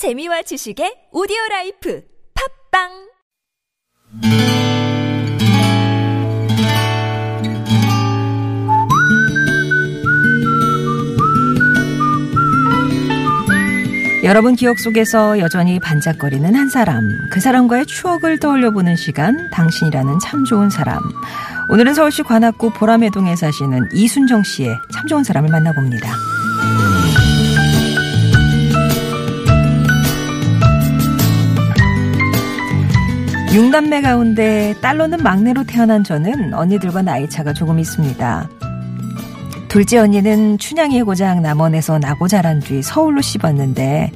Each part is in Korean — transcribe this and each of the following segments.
재미와 지식의 오디오 라이프 팟빵 여러분 기억 속에서 여전히 반짝거리는 한 사람, 그 사람과의 추억을 떠올려 보는 시간, 당신이라는 참 좋은 사람. 오늘은 서울시 관악구 보라매동에 사시는 이순정 씨의 참 좋은 사람을 만나봅니다. 육남매 가운데 딸로는 막내로 태어난 저는 언니들과 나이 차가 조금 있습니다. 둘째 언니는 춘향의 고장 남원에서 나고 자란 뒤 서울로 씹었는데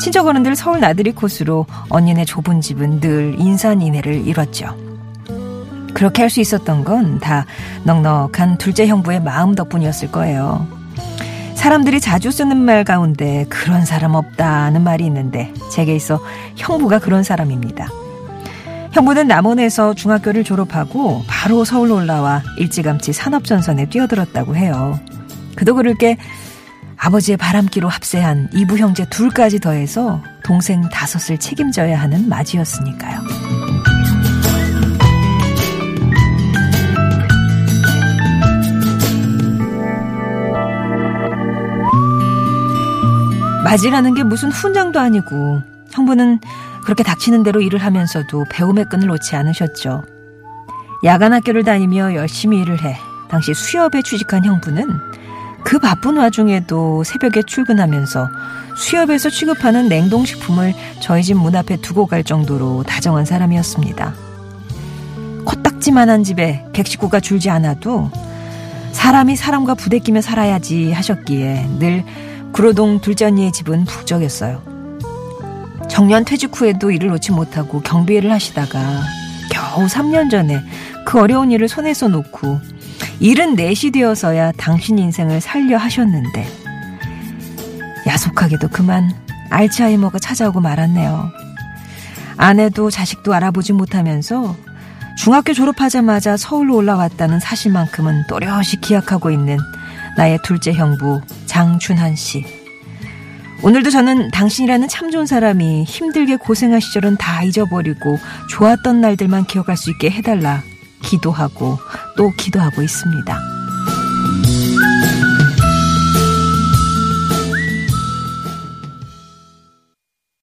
친척 어른들 서울 나들이 코스로 언니네 좁은 집은 늘 인산인해를 이뤘죠. 그렇게 할 수 있었던 건 다 넉넉한 둘째 형부의 마음 덕분이었을 거예요. 사람들이 자주 쓰는 말 가운데 그런 사람 없다는 말이 있는데 제게 있어 형부가 그런 사람입니다. 형부는 남원에서 중학교를 졸업하고 바로 서울로 올라와 일찌감치 산업전선에 뛰어들었다고 해요. 그도 그럴 게 아버지의 바람기로 합세한 이부 형제 둘까지 더해서 동생 다섯을 책임져야 하는 맞이였으니까요. 맞이라는 게 무슨 훈장도 아니고 형부는 그렇게 닥치는 대로 일을 하면서도 배움의 끈을 놓지 않으셨죠. 야간 학교를 다니며 열심히 일을 해 당시 수협에 취직한 형부는 그 바쁜 와중에도 새벽에 출근하면서 수협에서 취급하는 냉동식품을 저희 집 문 앞에 두고 갈 정도로 다정한 사람이었습니다. 코딱지만한 집에 객식구가 줄지 않아도 사람이 사람과 부대끼며 살아야지 하셨기에 늘 구로동 둘째 언니의 집은 부적이었어요. 정년 퇴직 후에도 일을 놓지 못하고 경비 일을 하시다가 겨우 3년 전에 그 어려운 일을 손에서 놓고 일은 4시 되어서야 당신 인생을 살려 하셨는데 야속하게도 그만 알츠하이머가 찾아오고 말았네요. 아내도 자식도 알아보지 못하면서 중학교 졸업하자마자 서울로 올라왔다는 사실만큼은 또렷이 기약하고 있는 나의 둘째 형부 장춘한 씨. 오늘도 저는 당신이라는 참 좋은 사람이 힘들게 고생한 시절은 다 잊어버리고 좋았던 날들만 기억할 수 있게 해달라 기도하고 또 기도하고 있습니다.